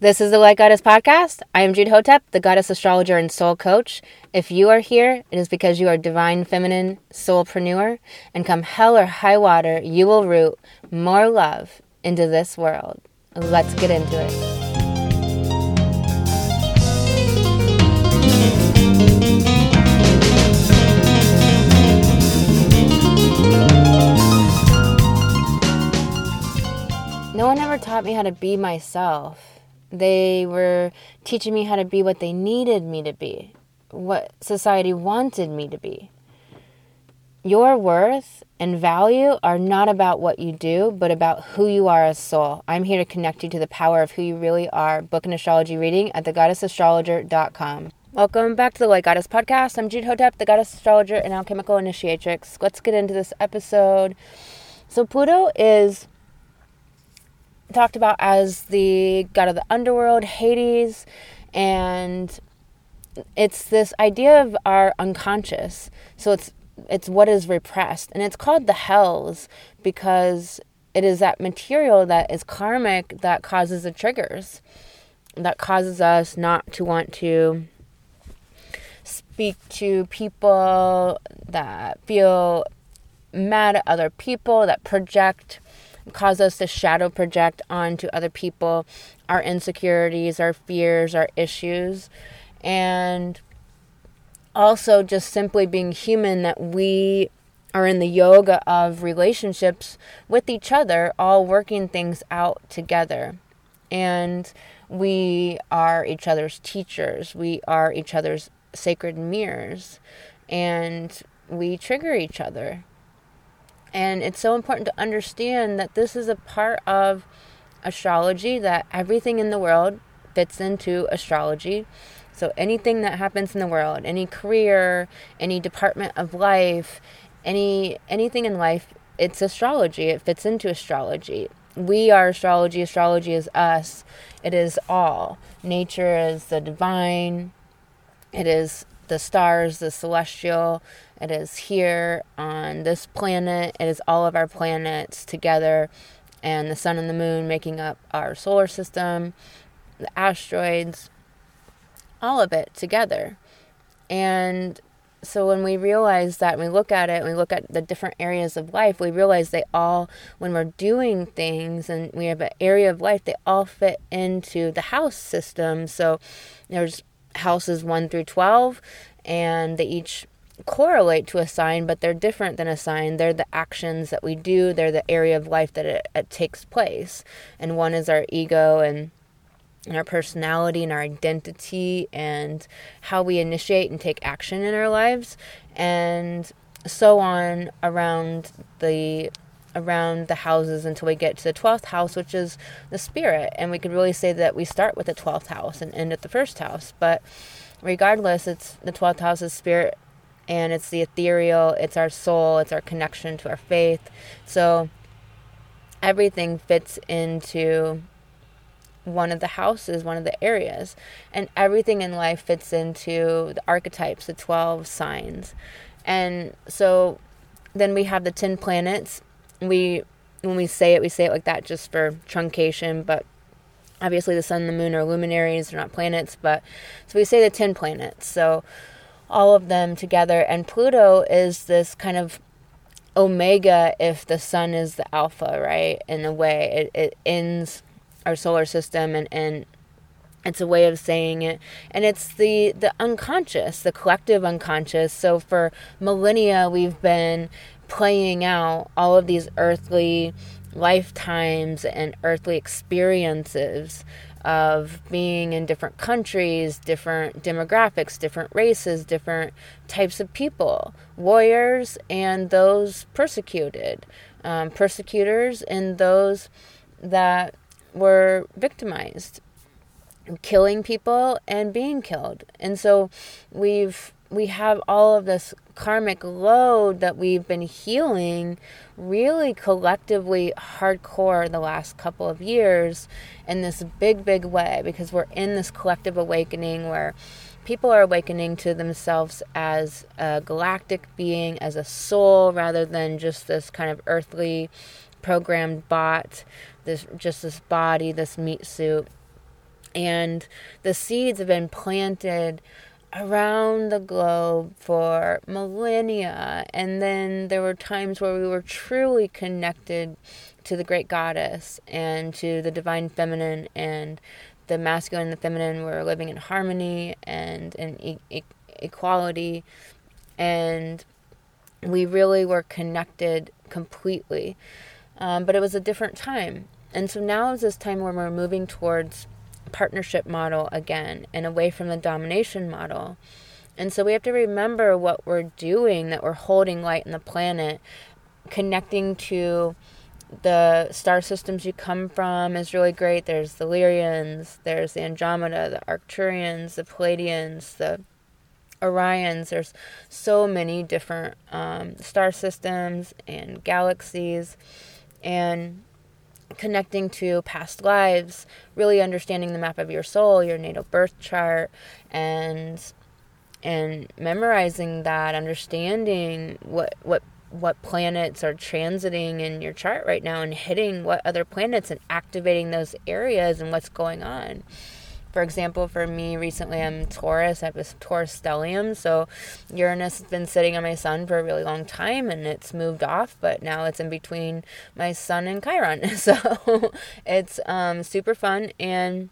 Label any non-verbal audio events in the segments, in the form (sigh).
This is the Light Goddess Podcast. I am Jude Hotep, the goddess astrologer and soul coach. If you are here, it is because you are divine feminine soulpreneur, and come hell or high water, you will root more love into this world. Let's get into it. No one ever taught me how to be myself. They were teaching me how to be what they needed me to be, what society wanted me to be. Your worth and value are not about what you do, but about who you are as soul. I'm here to connect you to the power of who you really are. Book an astrology reading at thegoddessastrologer.com. Welcome back to the Light Goddess Podcast. I'm Jude Hotep, the goddess astrologer and alchemical initiatrix. Let's get into this episode. So, Pluto is talked about as the god of the underworld, Hades, and it's this idea of our unconscious. So it's it's what is repressed, and it's called the hells because it is that material that is karmic that causes the triggers, that causes us not to want to speak to people that feel mad at other people, that project cause us to shadow project onto other people our insecurities, our fears, our issues. And also just simply being human that we are in the yoga of relationships with each other, all working things out together. And we are each other's teachers, we are each other's sacred mirrors, and we trigger each other. And it's so important to understand that this is a part of astrology, that everything in the world fits into astrology. So anything that happens in the world, any career, any department of life, any anything in life, it's astrology. It fits into astrology. We are astrology, astrology is us. It is all. Nature is the divine. It is the stars, the celestial, it is here on this planet. It is all of our planets together, and the sun and the moon making up our solar system, the asteroids, all of it together. And so when we realize that, we look at it, we look at the different areas of life, we realize they all, when we're doing things and we have an area of life, they all fit into the house system. So there's houses 1 through 12, and they each correlate to a sign, but they're different than a sign. They're the actions that we do, they're the area of life that it, it takes place. And one is our ego and and our personality and our identity and how we initiate and take action in our lives and so on around the around the houses until we get to the 12th house which is the spirit and we could really say that we start with the 12th house and end at the first house but regardless it's the 12th house is spirit and it's the ethereal, it's our soul, it's our connection to our faith. So everything fits into one of the houses, one of the areas, and everything in life fits into the archetypes, the 12 signs. And so then we have the 10 planets. We when we say it, we say it like that just for truncation, but obviously the sun and the moon are luminaries, they're not planets, but so we say the 10 planets. So all of them together. And Pluto is this kind of omega if the sun is the alpha, right? In a way, it, it ends our solar system and, and it's a way of saying it and it's the the unconscious the collective unconscious so for millennia we've been playing out all of these earthly lifetimes and earthly experiences of being in different countries, different demographics, different races, different types of people, warriors and those persecuted, um, persecutors and those that were victimized, killing people and being killed. And so we've we have all of this karmic load that we've been healing really collectively hardcore the last couple of years in this big, big way because we're in this collective awakening where people are awakening to themselves as a galactic being, as a soul, rather than just this kind of earthly programmed bot, this just this body, this meat suit. And the seeds have been planted around the globe for millennia. And then there were times where we were truly connected to the great goddess and to the divine feminine and the masculine and the feminine were living in harmony and in e- e- equality and we really were connected completely um, but it was a different time and so now is this time where we're moving towards partnership model again and away from the domination model. And so we have to remember what we're doing, that we're holding light in the planet, connecting to the star systems you come from is really great. There's the Lyrians, there's the Andromeda, the Arcturians, the Pleiadians, the Orions. There's so many different um, star systems and galaxies. And connecting to past lives, really understanding the map of your soul, your natal birth chart, and and memorizing that, understanding what what what planets are transiting in your chart right now and hitting what other planets and activating those areas and what's going on. For example, for me recently, I'm Taurus. I have a Taurus stellium. So Uranus has been sitting on my sun for a really long time and it's moved off, but now it's in between my sun and Chiron. (laughs) So it's um, super fun and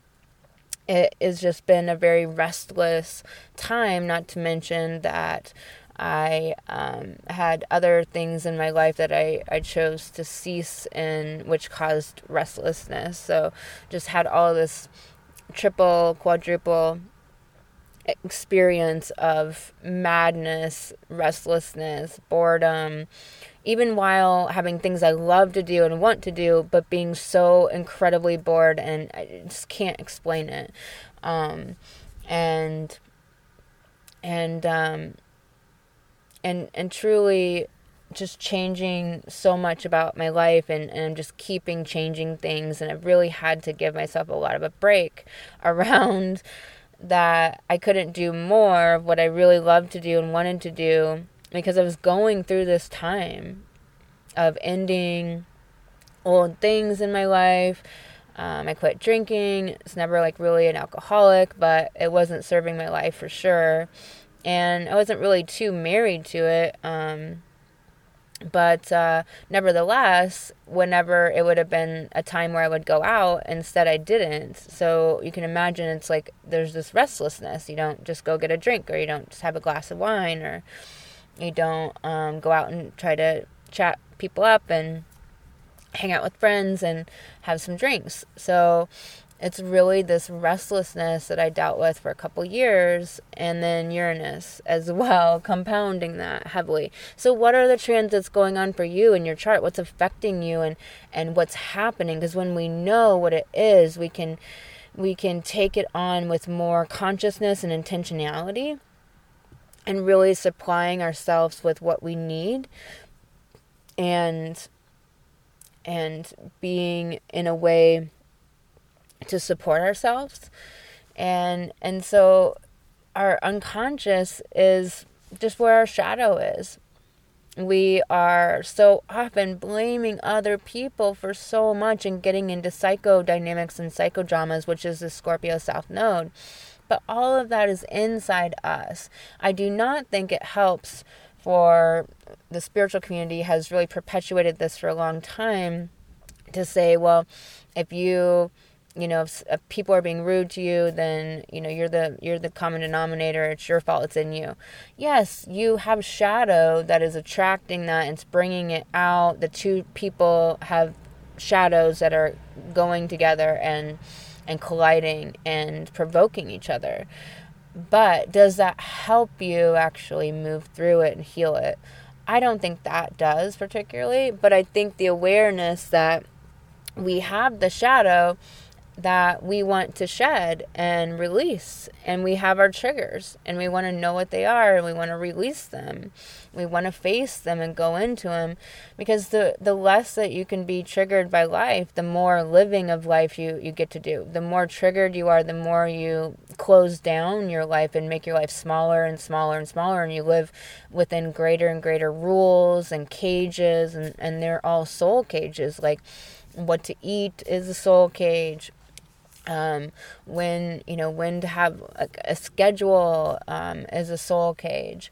it has just been a very restless time, not to mention that I um, had other things in my life that I, I chose to cease and which caused restlessness. So just had all this triple, quadruple experience of madness, restlessness, boredom, even while having things I love to do and want to do, but being so incredibly bored and I just can't explain it. Um, and and um, and and truly just changing so much about my life and, and I'm just keeping changing things and I've really had to give myself a lot of a break (laughs) around that I couldn't do more of what I really loved to do and wanted to do because I was going through this time of ending old things in my life. Um, I quit drinking. It's never like really an alcoholic, but it wasn't serving my life for sure. And I wasn't really too married to it. Um, but uh, nevertheless, whenever it would have been a time where I would go out, instead I didn't. So you can imagine it's like there's this restlessness. You don't just go get a drink, or you don't just have a glass of wine, or you don't um, go out and try to chat people up and hang out with friends and have some drinks. So it's really this restlessness that I dealt with for a couple years, and then Uranus as (laughs) well, compounding that heavily. So, what are the transits going on for you in your chart? What's affecting you, and and what's happening? Because when we know what it is, we can we can take it on with more consciousness and intentionality, and really supplying ourselves with what we need, and and being in a way to support ourselves. And and so our unconscious is just where our shadow is. We are so often blaming other people for so much and getting into psychodynamics and psychodramas which is the scorpio south node. But all of that is inside us. I do not think it helps for the spiritual community has really perpetuated this for a long time to say well if you you know if, if, people are being rude to you then you know you're the you're the common denominator. It's your fault. It's in you. Yes you have shadow that is attracting that. It's bringing it out. The two people have shadows that are going together and and colliding and provoking each other. But does that help you actually move through it and heal it? I don't think that does particularly but i think the awareness that we have the shadow that we want to shed and release. And we have our triggers and we want to know what they are and we want to release them. We want to face them and go into them because the, the less that you can be triggered by life, the more living of life you, you get to do. The more triggered you are, the more you close down your life and make your life smaller and smaller and smaller. And you live within greater and greater rules and cages, and, and they're all soul cages. Like, what to eat is a soul cage um, when you know when to have a, a schedule um, as a soul cage.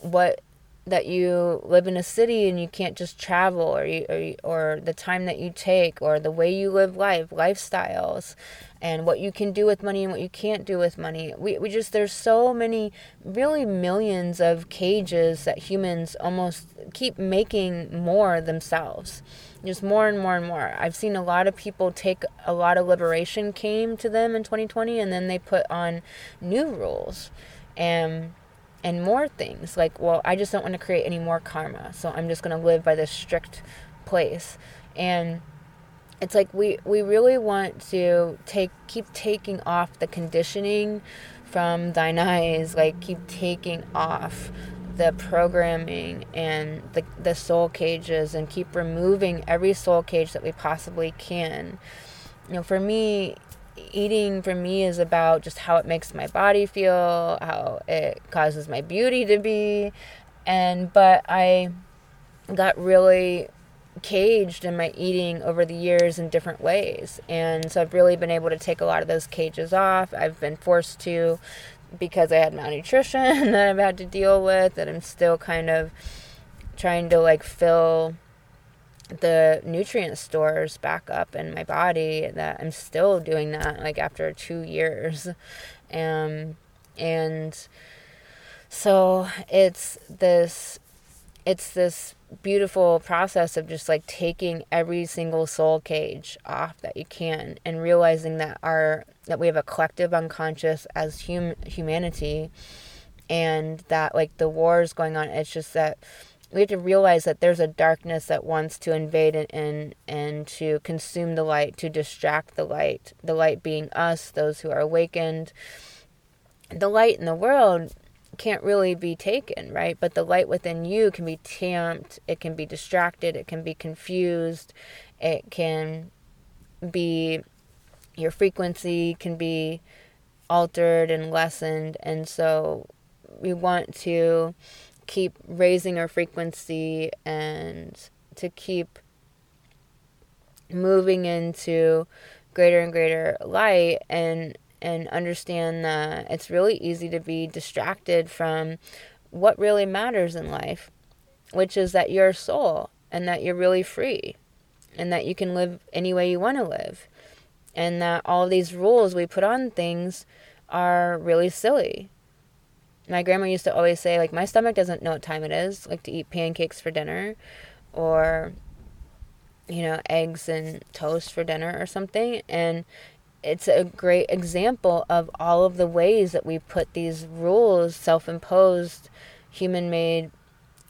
What that you live in a city and you can't just travel or you, or, you, or the time that you take or the way you live life lifestyles and what you can do with money and what you can't do with money. We, we just there's so many really millions of cages that humans almost keep making more themselves just more and more and more. I've seen a lot of people take a lot of liberation came to them in 2020 and then they put on new rules and and more things. Like well i just don't want to create any more karma so i'm just going to live by this strict place. And it's like we we really want to take keep taking off the conditioning from thine (laughs) eyes like keep taking off the programming and the, the soul cages and keep removing every soul cage that we possibly can you know for me eating for me is about just how it makes my body feel, how it causes my beauty to be. And but I got really caged in my eating over the years in different ways. And so I've really been able to take a lot of those cages off. I've been forced to because I had malnutrition (laughs) that I've had to deal with that I'm still kind of trying to like fill the nutrient stores back up in my body that I'm still doing that like after 2 years. Um and so it's this it's this beautiful process of just like taking every single soul cage off that you can and realizing that our that we have a collective unconscious as hum, humanity and that like the wars going on it's just that we have to realize that there's a darkness that wants to invade and, and and to consume the light, to distract the light. The light being us, those who are awakened. The light in the world can't really be taken, right? But the light within you can be tamped, it can be distracted, it can be confused, it can be your frequency can be altered and lessened. And so we want to keep raising our frequency and to keep moving into greater and greater light and and understand that it's really easy to be distracted from what really matters in life, which is that you're a soul and that you're really free and that you can live any way you want to live. And that all these rules we put on things are really silly my grandma used to always say like my stomach doesn't know what time it is like to eat pancakes for dinner or you know eggs and toast for dinner or something and it's a great example of all of the ways that we put these rules self-imposed human-made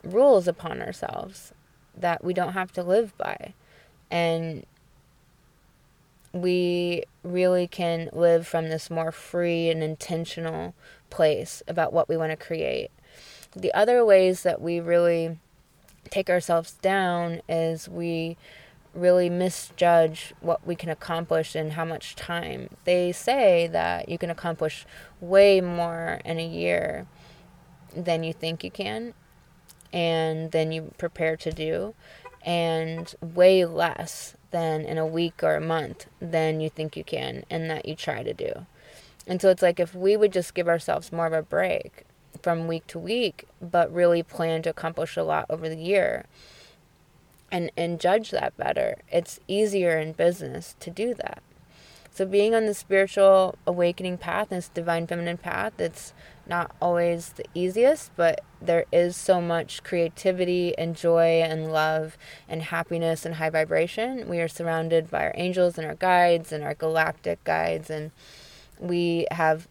rules upon ourselves that we don't have to live by and we really can live from this more free and intentional place about what we want to create. The other ways that we really take ourselves down is we really misjudge what we can accomplish in how much time. They say that you can accomplish way more in a year than you think you can and then you prepare to do and way less than in a week or a month than you think you can and that you try to do. And so it's like if we would just give ourselves more of a break from week to week, but really plan to accomplish a lot over the year and, and judge that better, it's easier in business to do that. So being on the spiritual awakening path, this divine feminine path, it's not always the easiest, but there is so much creativity and joy and love and happiness and high vibration. We are surrounded by our angels and our guides and our galactic guides and we have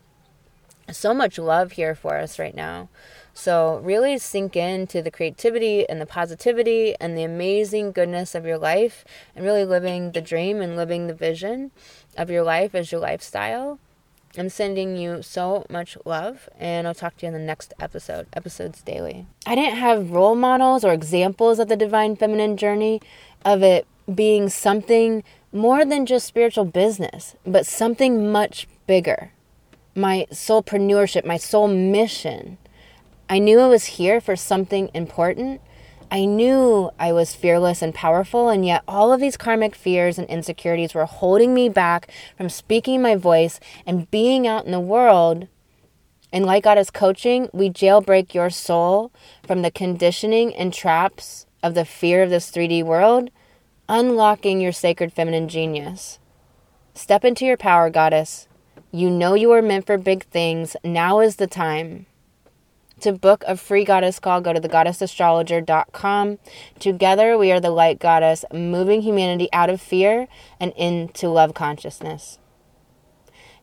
so much love here for us right now. So, really sink into the creativity and the positivity and the amazing goodness of your life and really living the dream and living the vision of your life as your lifestyle. I'm sending you so much love, and I'll talk to you in the next episode, episodes daily. I didn't have role models or examples of the divine feminine journey, of it being something more than just spiritual business, but something much bigger. My soulpreneurship, my soul mission. I knew I was here for something important, I knew I was fearless and powerful, and yet all of these karmic fears and insecurities were holding me back from speaking my voice and being out in the world. And like Goddess Coaching, we jailbreak your soul from the conditioning and traps of the fear of this 3D world, unlocking your sacred feminine genius. Step into your power, Goddess. You know you are meant for big things. Now is the time. To book a free goddess call, go to thegoddessastrologer.com. Together, we are the light goddess, moving humanity out of fear and into love consciousness.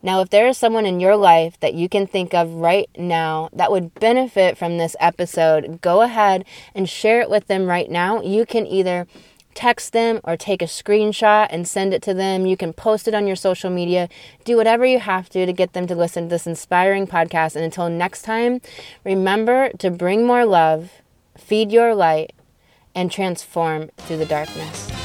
Now, if there is someone in your life that you can think of right now that would benefit from this episode, go ahead and share it with them right now. You can either text them or take a screenshot and send it to them. You can post it on your social media. Do whatever you have to to get them to listen to this inspiring podcast. And until next time, remember to bring more love, feed your light, and transform through the darkness.